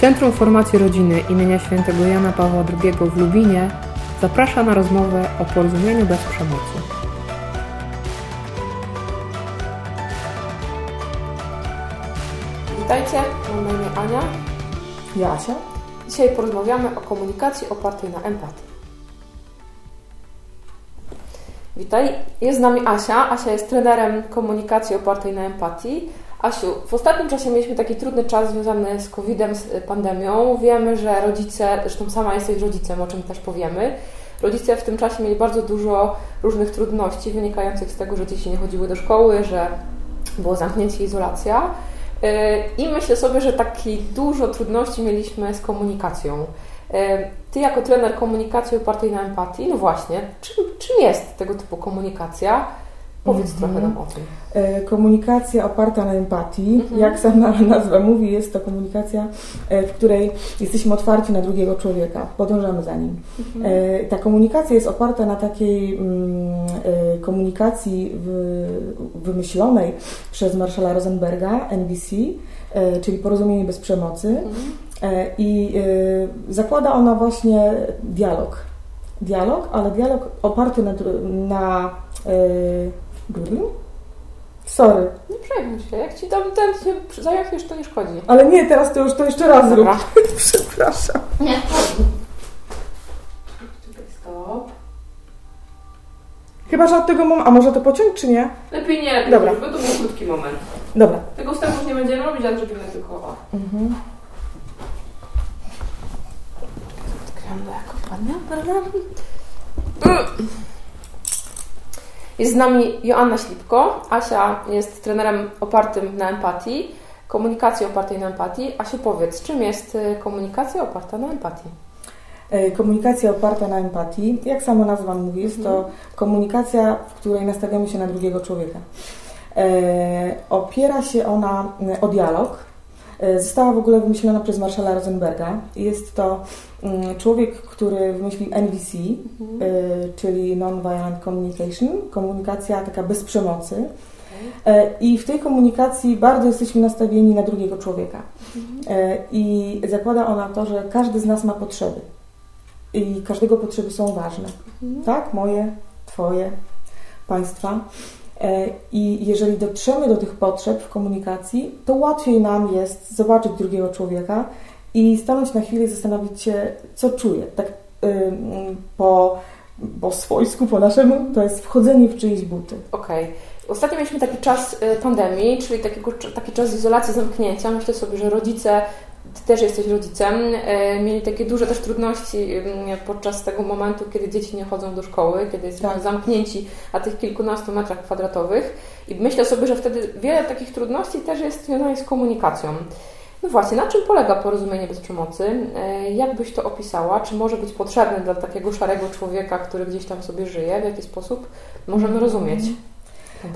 Centrum Formacji Rodziny imienia świętego Jana Pawła II w Lubinie zaprasza na rozmowę o porozumieniu bez przemocy. Witajcie, mam na imię Ania. Jasia. Dzisiaj porozmawiamy o komunikacji opartej na empatii. Witaj, jest z nami Asia. Asia jest trenerem komunikacji opartej na empatii. Asiu, w ostatnim czasie mieliśmy taki trudny czas związany z COVID-em, z pandemią. Wiemy, że rodzice, zresztą sama jesteś rodzicem, o czym też powiemy. Rodzice w tym czasie mieli bardzo dużo różnych trudności wynikających z tego, że dzieci nie chodziły do szkoły, że było zamknięcie, izolacja. I myślę sobie, że taki dużo trudności mieliśmy z komunikacją. Ty jako trener komunikacji opartej na empatii, no właśnie, czym, czym jest tego typu komunikacja? Powiedz -hmm. trochę nam o tym. E, komunikacja oparta na empatii, -hmm. jak sama nazwa mówi, jest to komunikacja, e, w której jesteśmy otwarci na drugiego człowieka, podążamy za nim. Mm -hmm. Ta komunikacja jest oparta na takiej mm, komunikacji wymyślonej przez Marszala Rosenberga, NBC, czyli porozumienie bez przemocy. Mhm. I zakłada ona właśnie dialog. Dialog, ale dialog oparty na, na? Sorry. Nie przejmuj się. Jak ci tam ten się zajachniesz, to nie szkodzi. Ale nie, teraz to już to jeszcze raz zrób. Przepraszam. Nie. Stop. Chyba, że od tego momentu. A może to pociąć, czy nie? Lepiej nie, Dobra. bo to był krótki moment. Dobra. Tego wstępu już nie będziemy robić, ale zrobimy tylko o. Mhm. Odkręcę jako panna, jest z nami Joanna Ślipko. Asia jest trenerem opartym na empatii, komunikacji opartej na empatii. Asiu, powiedz, czym jest y, komunikacja oparta na empatii? E, komunikacja oparta na empatii, jak sama nazwa mówi, jest to mhm. komunikacja, w której nastawiamy się na drugiego człowieka. E, opiera się ona e, o dialog, została w ogóle wymyślona przez Marszala Rosenberga. Jest to mm, człowiek, który wymyślił NVC, mhm. E, czyli Non-Violent Communication, komunikacja taka bez przemocy. E, I w tej komunikacji bardzo jesteśmy nastawieni na drugiego człowieka. Mhm. I zakłada ona to, że każdy z nas ma potrzeby. I każdego potrzeby są ważne. Mhm. Tak? Moje, Twoje, Państwa. E, I jeżeli dotrzemy do tych potrzeb w komunikacji, to łatwiej nam jest zobaczyć drugiego człowieka i stanąć na chwilę i zastanowić się, co czuje. Tak po, po swojsku, po naszemu, to jest wchodzenie w czyjeś buty. Okej. Okay. Ostatnio mieliśmy taki czas y, pandemii, czyli takiego, taki czas izolacji, zamknięcia. Myślę sobie, że rodzice ty też jesteś rodzicem, e, mieli takie duże też trudności podczas tego momentu, kiedy dzieci nie chodzą do szkoły, kiedy jesteśmy tak. zamknięci na tych kilkunastu metrach kwadratowych i myślę sobie, że wtedy wiele takich trudności też jest związanych z komunikacją. No właśnie, na czym polega porozumienie bez przemocy? E, jak byś to opisała? Czy może być potrzebne dla takiego szarego człowieka, który gdzieś tam sobie żyje? W jaki sposób możemy mhm. rozumieć?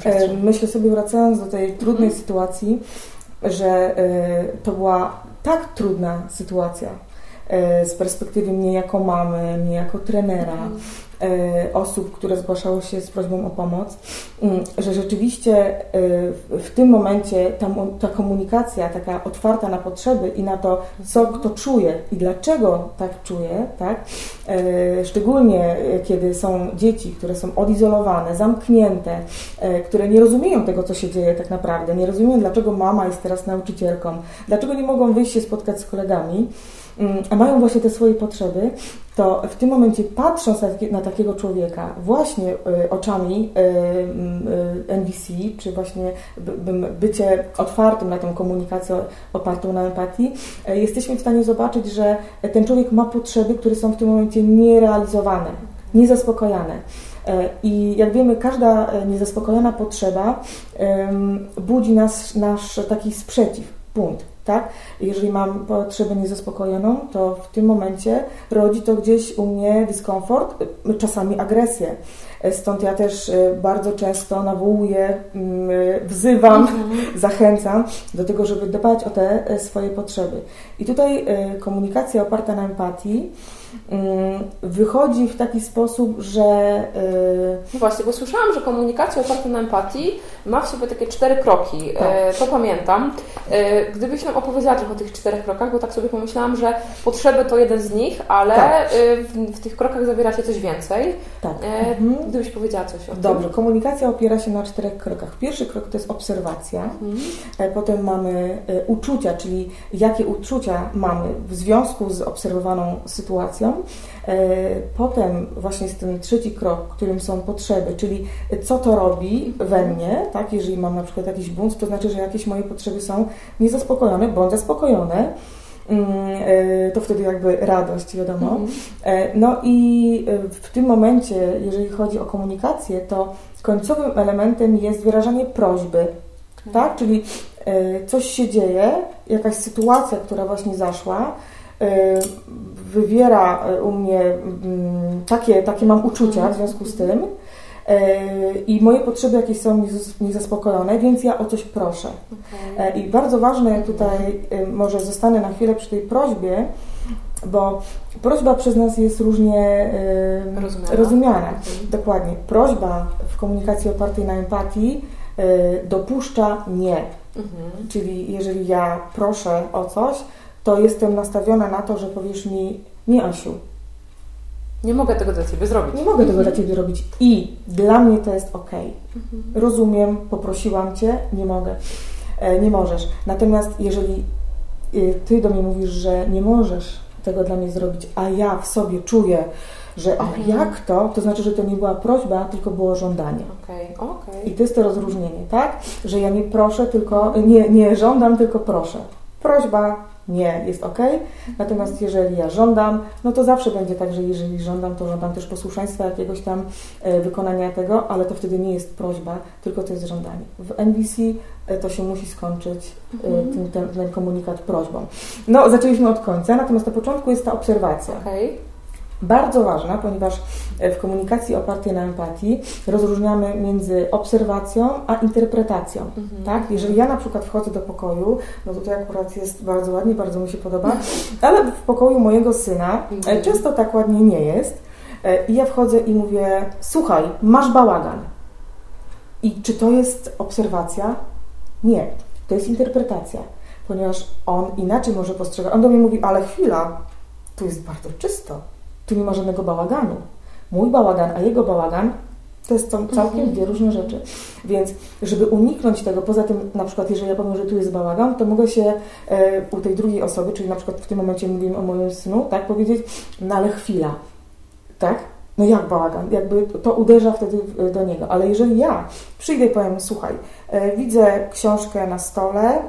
E, myślę sobie, wracając do tej trudnej hmm. sytuacji, że to była tak trudna sytuacja z perspektywy mnie jako mamy, mnie jako trenera, mhm. e, osób, które zgłaszały się z prośbą o pomoc, mm, że rzeczywiście e, w tym momencie ta, ta komunikacja taka otwarta na potrzeby i na to, co mhm. kto czuje i dlaczego tak czuje, tak? szczególnie kiedy są dzieci, które są odizolowane, zamknięte, które nie rozumieją tego, co się dzieje tak naprawdę, nie rozumieją, dlaczego mama jest teraz nauczycielką, dlaczego nie mogą wyjść się spotkać z kolegami, a mają właśnie te swoje potrzeby, to w tym momencie patrząc na, takiego człowieka właśnie y, oczami y, y, NVC, czy właśnie bycie otwartym na tą komunikację opartą na empatii, jesteśmy w stanie zobaczyć, że ten człowiek ma potrzeby, które są w tym momencie nierealizowane, niezaspokojane. I jak wiemy, każda niezaspokojona potrzeba budzi nas, nasz taki sprzeciw, punkt tak? Jeżeli mam potrzebę niezaspokojoną, to w tym momencie rodzi to gdzieś u mnie dyskomfort, czasami agresję. Stąd ja też bardzo często nawołuję, mm, wzywam, mhm. zachęcam do tego, żeby dbać o te swoje potrzeby. I tutaj komunikacja oparta na empatii wychodzi w taki sposób, że. Y, no właśnie, bo słyszałam, że komunikacja oparta na empatii ma w sobie takie cztery kroki. Tak. E, to pamiętam. E, gdybyś nam opowiedziała trochę o tych czterech krokach, bo tak sobie pomyślałam, że potrzeby to jeden z nich, ale tak. E, w, w, tych krokach zawiera się coś więcej. Tak. Mhm. Gdybyś powiedziała coś o tym. Dobrze, komunikacja opiera się na czterech krokach. Pierwszy krok to jest obserwacja, mhm. potem mamy uczucia, czyli jakie uczucia mamy w związku z obserwowaną sytuacją. Potem właśnie jest ten trzeci krok, którym są potrzeby, czyli co to robi we mnie, tak? Jeżeli mam na przykład jakiś bunt, to znaczy, że jakieś moje potrzeby są niezaspokojone bądź zaspokojone. Mm, e, to wtedy jakby radość, wiadomo. Mhm. E, no i e, w tym momencie, jeżeli chodzi o komunikację, to końcowym elementem jest wyrażanie prośby, mhm. tak? Czyli coś się dzieje, jakaś sytuacja, która właśnie zaszła, wywiera u mnie mm, takie, takie mam uczucia w związku z tym, E, i moje potrzeby jakieś są niezaspokojone, więc ja o coś proszę. Okay. I bardzo ważne tutaj, może zostanę na chwilę przy tej prośbie, bo prośba przez nas jest różnie rozumiana. rozumiana. Okay. Dokładnie. Prośba w komunikacji opartej na empatii dopuszcza nie. Mhm. Czyli jeżeli ja proszę o coś, to jestem nastawiona na to, że powiesz mi nie Asiu, nie mogę tego dla Ciebie zrobić. Nie mogę tego dla Ciebie zrobić i dla mnie to jest ok. Mhm. Rozumiem, poprosiłam Cię, nie mogę, e, nie możesz. Natomiast jeżeli y, Ty do mnie mówisz, że nie możesz tego dla mnie zrobić, a ja w sobie czuję, że o, mhm. jak to, to znaczy, że to nie była prośba, tylko było żądanie. Okay, okay. I to jest to rozróżnienie, tak? Że ja nie proszę, tylko nie, nie żądam, tylko proszę. Prośba nie, jest ok. Natomiast jeżeli ja żądam, no to zawsze będzie tak, że jeżeli żądam, to żądam też posłuszeństwa, jakiegoś tam e, wykonania tego, ale to wtedy nie jest prośba, tylko to jest żądanie. W NVC e, to się musi skończyć e, mhm. ten, ten, ten, komunikat prośbą. No, zaczęliśmy od końca, natomiast na początku jest ta obserwacja. Okay bardzo ważna, ponieważ e, w komunikacji opartej na empatii rozróżniamy między obserwacją a interpretacją. Mhm. Tak? Jeżeli ja na przykład wchodzę do pokoju, no tutaj akurat jest bardzo ładnie, bardzo mi się podoba, ale w pokoju mojego syna e, mhm. często tak ładnie nie jest. E, I ja wchodzę i mówię: Słuchaj, masz bałagan. I czy to jest obserwacja? Nie, to jest interpretacja, ponieważ on inaczej może postrzegać. On do mnie mówi: Ale chwila, tu jest bardzo czysto tu nie ma żadnego bałaganu. Mój bałagan, a jego bałagan to jest całkiem mhm. dwie różne rzeczy. Więc, żeby uniknąć tego, poza tym, na przykład, jeżeli ja powiem, że tu jest bałagan, to mogę się e, u tej drugiej osoby, czyli na przykład w tym momencie mówimy o moim synu, tak powiedzieć, no ale chwila, tak? No jak bałagan? Jakby to uderza wtedy do niego. Ale jeżeli ja przyjdę i powiem, słuchaj, e, widzę książkę na stole, e,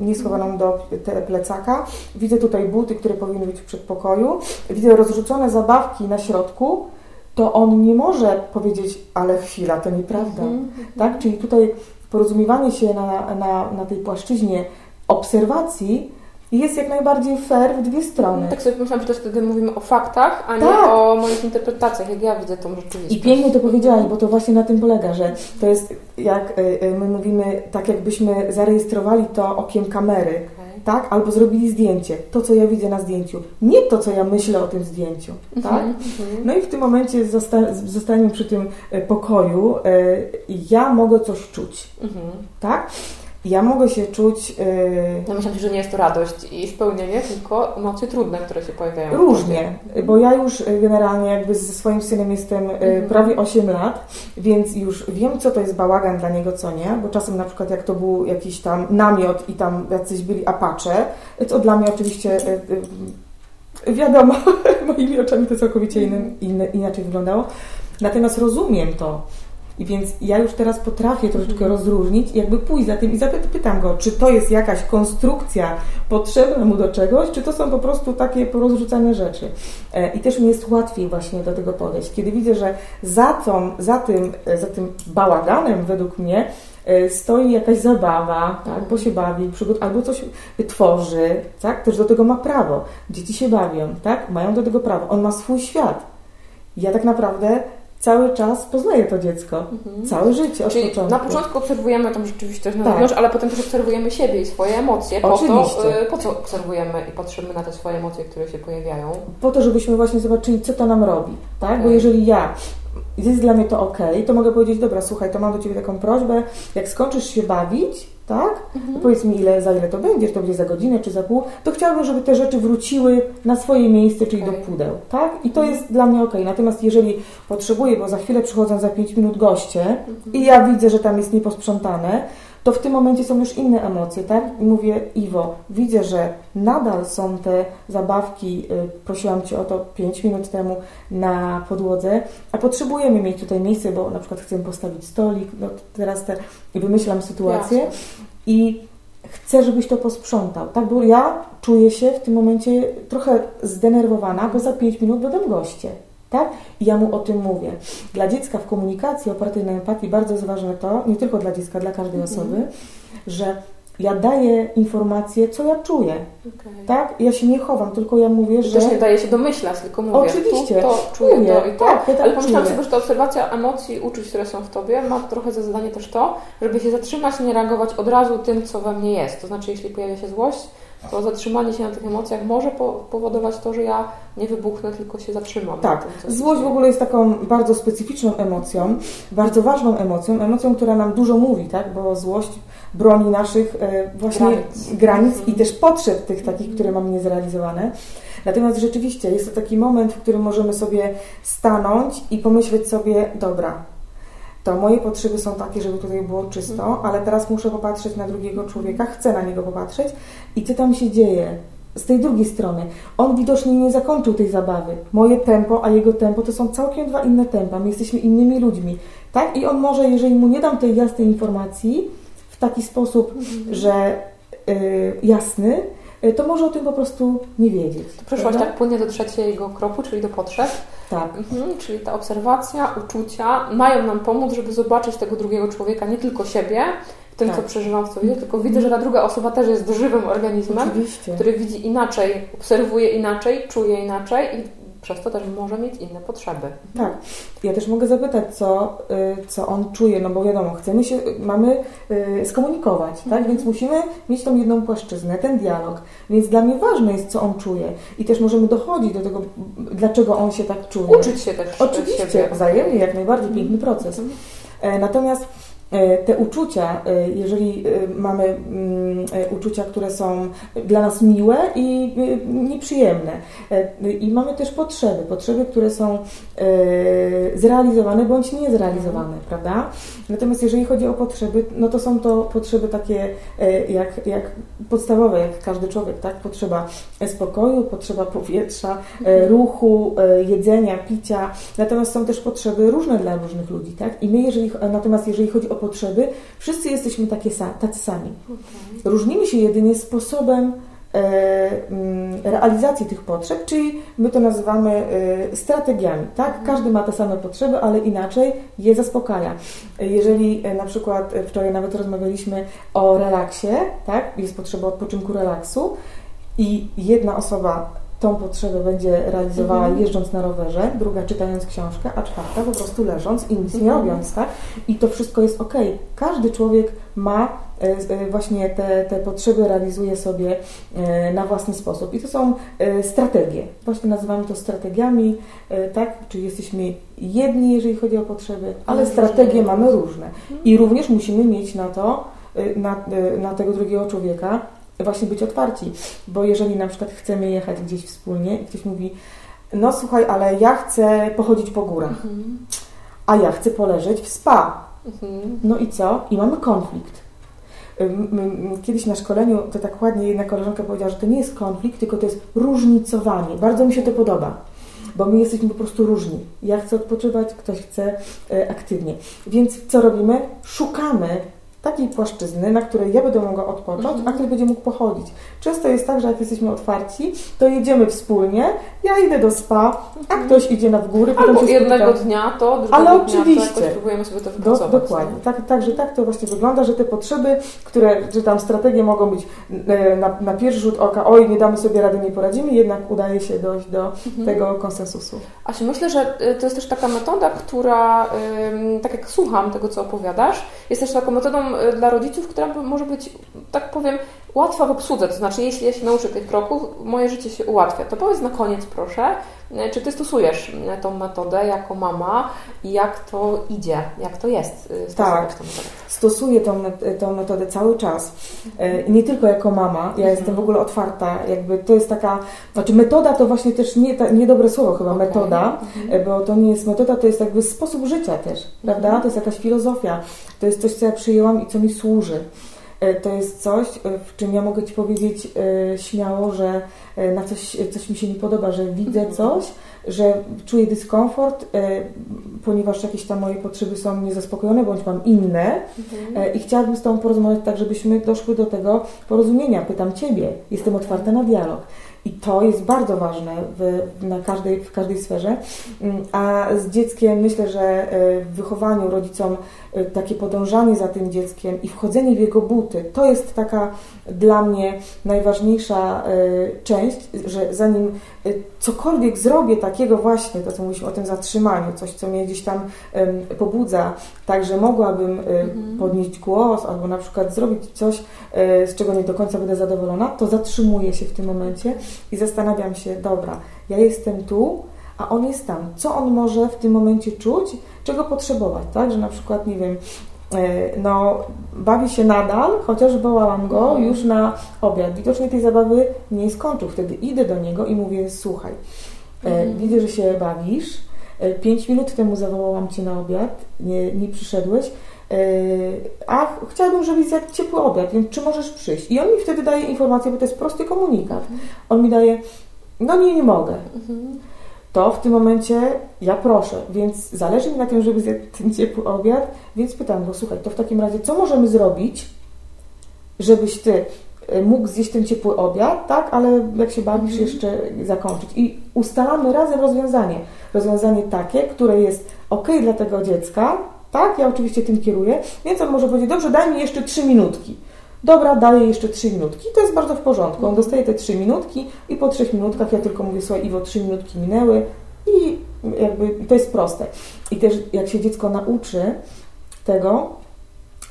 nieschowaną do plecaka, widzę tutaj buty, które powinny być w przedpokoju, widzę rozrzucone zabawki na środku, to on nie może powiedzieć, ale chwila, to nieprawda. Mhm. Tak? Czyli tutaj porozumiewanie się na, na, na tej płaszczyźnie obserwacji jest jak najbardziej fair w dwie strony. Tak sobie myślałam, że też wtedy mówimy o faktach, a nie tak. o moich interpretacjach, jak ja widzę tą rzeczywistość. I pięknie to powiedziałaś, bo to właśnie na tym polega, że to jest jak y, y, my mówimy, tak jakbyśmy zarejestrowali to okiem kamery, okay. tak? Albo zrobili zdjęcie, to co ja widzę na zdjęciu, nie to co ja myślę o tym zdjęciu, tak? Mm -hmm. No i w tym momencie zosta zostaniemy przy tym y, pokoju, ja mogę coś czuć, mm -hmm. tak? Ja mogę się czuć. Yy... Ja myślę, że nie jest to radość i spełnienie, tylko emocje trudne, które się pojawiają. Różnie, bo ja już y, generalnie jakby ze swoim synem jestem y, mhm. prawie 8 lat, więc już wiem, co to jest bałagan dla niego, co nie, bo czasem na przykład jak to był jakiś tam namiot i tam jacyś byli apacze, to dla mnie oczywiście. Yy, wiadomo, moimi oczami to całkowicie innym, inny, inaczej wyglądało. Natomiast rozumiem to, i więc ja już teraz potrafię troszeczkę rozróżnić, jakby pójść za tym i zapytam go, czy to jest jakaś konstrukcja potrzebna mu do czegoś, czy to są po prostu takie porozrzucane rzeczy. E, I też mi jest łatwiej właśnie do tego podejść. Kiedy widzę, że za, tą, za, tym, e, za tym bałaganem według mnie e, stoi jakaś zabawa, tak, bo się bawi, albo coś tworzy, tak, też do tego ma prawo. Dzieci się bawią, tak, mają do tego prawo. On ma swój świat. Ja tak naprawdę cały czas poznaję to dziecko. Mhm. Całe życie, od Czyli początku. na początku obserwujemy tam rzeczywistość na tak. zewnątrz, ale potem też obserwujemy siebie i swoje emocje. Po Oczywiście. To, y, po co obserwujemy i patrzymy na te swoje emocje, które się pojawiają? Po to, żebyśmy właśnie zobaczyli, co to nam robi. Tak? Okay. Bo jeżeli ja jest dla mnie to ok, to mogę powiedzieć, dobra, słuchaj, to mam do Ciebie taką prośbę, jak skończysz się bawić, tak? Mhm. Powiedz mi, ile, za ile to będzie, czy to będzie za godzinę, czy za pół, to chciałabym, żeby te rzeczy wróciły na swoje miejsce, czyli okay. do pudeł, tak? I to mhm. jest dla mnie ok. Natomiast jeżeli potrzebuję, bo za chwilę przychodzą za 5 minut goście mhm. i ja widzę, że tam jest nieposprzątane, to w tym momencie są już inne emocje, tak? I mówię, Iwo, widzę, że nadal są te zabawki, y, prosiłam Cię o to 5 minut temu na podłodze, a potrzebujemy mieć tutaj miejsce, bo na przykład chcemy postawić stolik, no teraz te, i wymyślam sytuację Jasne. i chcę, żebyś to posprzątał, tak? Bo ja czuję się w tym momencie trochę zdenerwowana, bo za 5 minut będą goście tak? I ja mu o tym mówię. Dla dziecka w komunikacji opartej na empatii bardzo jest ważne to, nie tylko dla dziecka, dla każdej mhm. osoby, że ja daję informacje, co ja czuję. Okay. Tak? Ja się nie chowam, tylko ja mówię, że. Też nie daje się domyślać, tylko mówię. Oczywiście. Tu, to czuję mówię. to i to. Tak, ja tak Ale pomyślałam sobie, że ta obserwacja emocji, uczuć, które są w tobie, ma trochę za zadanie też to, żeby się zatrzymać i nie reagować od razu tym, co we mnie jest. To znaczy, jeśli pojawia się złość, to zatrzymanie się na tych emocjach może powodować to, że ja nie wybuchnę, tylko się zatrzymam. Tak, tym, złość w ogóle jest taką bardzo specyficzną emocją, bardzo ważną emocją, emocją, która nam dużo mówi, tak? bo złość broni naszych e, właśnie granic, granic i też potrzeb tych takich, które mamy niezrealizowane. Natomiast rzeczywiście jest to taki moment, w którym możemy sobie stanąć i pomyśleć sobie, dobra, to moje potrzeby są takie, żeby tutaj było czysto, mhm. ale teraz muszę popatrzeć na drugiego człowieka, chcę na niego popatrzeć i co tam się dzieje z tej drugiej strony. On widocznie nie zakończył tej zabawy. Moje tempo, a jego tempo to są całkiem dwa inne tempa. My jesteśmy innymi ludźmi. Tak? I on może, jeżeli mu nie dam tej jasnej informacji w taki sposób, mhm. że yy, jasny, y, to może o tym po prostu nie wiedzieć. To przeszłaś tak płynnie do trzeciego kroku, czyli do potrzeb. Tak. Mhm, czyli ta obserwacja, uczucia mają nam pomóc, żeby zobaczyć tego drugiego człowieka, nie tylko siebie, w tym, tak. co przeżywam w sobie, tylko widzę, że ta druga osoba też jest żywym organizmem, Oczywiście. który widzi inaczej, obserwuje inaczej, czuje inaczej i przez to też może mieć inne potrzeby. Tak. Ja też mogę zapytać, co, y, co on czuje, no bo wiadomo, chcemy się, mamy y, skomunikować, tak? Mhm. Więc musimy mieć tą jedną płaszczyznę, ten dialog. Więc dla mnie ważne jest, co on czuje. I też możemy dochodzić do tego, dlaczego on się tak czuje. Uczyć się też Oczywiście, siebie. wzajemnie, jak najbardziej, piękny proces. Mhm. E, natomiast te uczucia, e, jeżeli e, mamy mm, uczucia, które są dla nas miłe i nieprzyjemne, i mamy też potrzeby, potrzeby, które są zrealizowane bądź niezrealizowane, prawda? Natomiast jeżeli chodzi o potrzeby, no to są to potrzeby takie jak, jak podstawowe, jak każdy człowiek, tak? Potrzeba spokoju, potrzeba powietrza, ruchu, jedzenia, picia, natomiast są też potrzeby różne dla różnych ludzi, tak? I my, jeżeli, natomiast jeżeli chodzi o potrzeby, wszyscy jesteśmy takie, tacy sami. Okay. Różnimy się jedynie sposobem e, mm, realizacji tych potrzeb, czyli my to nazywamy e, strategiami. Tak? Mhm. Każdy ma te same potrzeby, ale inaczej je zaspokaja. Jeżeli e, na przykład wczoraj nawet rozmawialiśmy o relaksie, tak? jest potrzeba odpoczynku relaksu i jedna osoba tą potrzebę będzie realizowała mhm. jeżdżąc na rowerze, druga czytając książkę, a czwarta po prostu leżąc i nic nie mhm. robiąc, tak? I to wszystko jest ok. Każdy człowiek ma e, e, właśnie te, te potrzeby, realizuje sobie e, na własny sposób. I to są strategie. Właśnie nazywamy to strategiami, tak? Czyli jesteśmy jedni, jeżeli chodzi o potrzeby, ale strategie mamy różne. I mhm. również musimy mieć na to, na, na tego drugiego człowieka właśnie być otwarci, bo jeżeli na przykład chcemy jechać gdzieś wspólnie i ktoś mówi, no słuchaj, ale ja chcę pochodzić po górach, mhm. a ja chcę poleżeć w spa. Mhm. No i co? I mamy konflikt. Kiedyś na szkoleniu to tak ładnie jedna koleżanka powiedziała, że to nie jest konflikt, tylko to jest różnicowanie. Bardzo mi się to podoba, bo my jesteśmy po prostu różni. Ja chcę odpoczywać, ktoś chce e, aktywnie. Więc co robimy? Szukamy takiej płaszczyzny, na której ja będę mogła odpocząć, mhm. a który będzie mógł pochodzić. Często jest tak, że jak jesteśmy otwarci, to jedziemy wspólnie, ja idę do spa, a mhm. ktoś idzie na w góry. Albo jednego dnia to, drugiego Ale oczywiście. dnia to próbujemy sobie to wypracować. Do, dokładnie. Tak, tak, że tak to właśnie wygląda, że te potrzeby, które, czy tam strategie mogą być e, na, na pierwszy rzut oka, oj, nie damy sobie rady, nie poradzimy, jednak udaje się dojść do mhm. tego konsensusu. Asiu, myślę, że e, to jest też taka metoda, która, tak jak słucham tego, co opowiadasz, jest też taką metodą dla rodziców, która może być, tak powiem, łatwa w obsłudze. To znaczy, jeśli ja się nauczę tych kroków, moje życie się ułatwia. To powiedz na koniec, proszę, e, czy Ty stosujesz tą metodę jako mama i jak to idzie, jak to jest? Tak, stosuję tą, tą metodę cały czas. I nie tylko jako mama, ja mhm. jestem w ogóle otwarta, jakby to jest taka, znaczy metoda to właśnie też nie, ta, niedobre słowo chyba, okay. metoda, mhm. bo to nie jest metoda, to jest jakby sposób życia też, prawda? Mhm. To jest jakaś filozofia, to jest coś, co ja przyjęłam i co mi służy. E, to jest coś, e, w czym ja mogę Ci powiedzieć e, śmiało, że na coś, coś mi się nie podoba, że widzę mhm. coś, że czuję dyskomfort, ponieważ jakieś tam moje potrzeby są niezaspokojone, bądź mam inne mhm. i chciałabym z Tobą porozmawiać tak, żebyśmy doszły do tego porozumienia. Pytam Ciebie, jestem otwarta na dialog. I to jest bardzo ważne w, na każdej, w każdej sferze. Mm, a z dzieckiem myślę, że e, w wychowaniu rodzicom e, takie podążanie za tym dzieckiem i wchodzenie w jego buty, to jest taka dla mnie najważniejsza e, część, że zanim cokolwiek zrobię takiego właśnie, to co mówiliśmy o tym zatrzymaniu, coś co mnie gdzieś tam pobudza, tak, że mogłabym mhm. podnieść głos albo na przykład zrobić coś, z czego nie do końca będę zadowolona, to zatrzymuję się w tym momencie i zastanawiam się, dobra, ja jestem tu, a on jest tam. Co on może w tym momencie czuć, czego potrzebować, tak? Że na przykład, nie wiem, no, bawi się nadal, chociaż wołałam go mhm. już na obiad. Widocznie tej zabawy nie skończył. Wtedy idę do niego i mówię, słuchaj, e, mhm. widzę, że się bawisz, e, pięć minut temu zawołałam Cię na obiad, nie, nie przyszedłeś, a chciałabym, żebyś zjadł ciepły obiad, więc czy możesz przyjść? I on mi wtedy daje informację, bo to jest prosty komunikat. On mi daje, no nie, nie mogę. To w tym momencie ja proszę, więc zależy mi na tym, żeby zjadł ten ciepły obiad, więc pytam go, słuchaj, to w takim razie co możemy zrobić, żebyś Ty e, mógł zjeść ten ciepły obiad, tak, ale jak się bawisz, mhm. jeszcze zakończyć. I ustalamy razem rozwiązanie. Rozwiązanie takie, które jest ok dla tego dziecka, tak? Ja oczywiście tym kieruję, więc on może powiedzieć, dobrze, daj mi jeszcze trzy minutki. Dobra, daję jeszcze trzy minutki. I to jest bardzo w porządku. On dostaje te trzy minutki i po trzech minutkach ja tylko mówię, słuchaj Iwo, trzy minutki minęły i jakby to jest proste. I też jak się dziecko nauczy tego,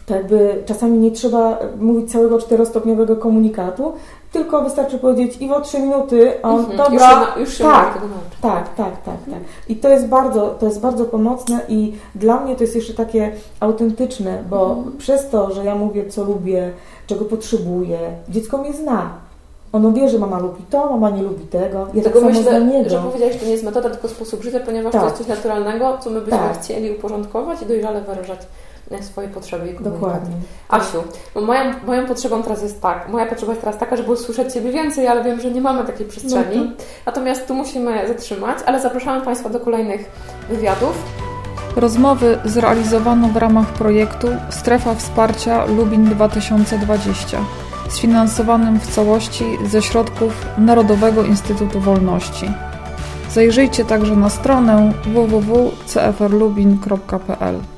to jakby czasami nie trzeba mówić całego czterostopniowego komunikatu, tylko wystarczy powiedzieć Iwo trzy minuty, a on mhm, dobra, już się, już tak, tak, tak, tak, tak. I to jest bardzo, to jest bardzo pomocne i dla mnie to jest jeszcze takie autentyczne, bo mhm. przez to, że ja mówię co lubię, czego potrzebuję, dziecko mnie zna. Ono wie, że mama lubi to, mama nie lubi tego. Ja tak myślę, że powiedziałeś, że to nie jest metoda, tylko sposób życia, ponieważ tak. to jest coś naturalnego, co my byśmy tak. chcieli uporządkować i dojrzale wyrażać swoje potrzeby i Dokładnie. Asiu, moją, moją potrzebą teraz jest tak, moja potrzeba jest teraz taka, żeby usłyszeć Ciebie więcej, ale wiem, że nie mamy takiej przestrzeni. No Natomiast tu musimy zatrzymać, ale zapraszamy Państwa do kolejnych wywiadów. Rozmowy zrealizowano w ramach projektu Strefa Wsparcia Lubin 2020, sfinansowanym w całości ze środków Narodowego Instytutu Wolności. Zajrzyjcie także na stronę www.cfrlubin.pl.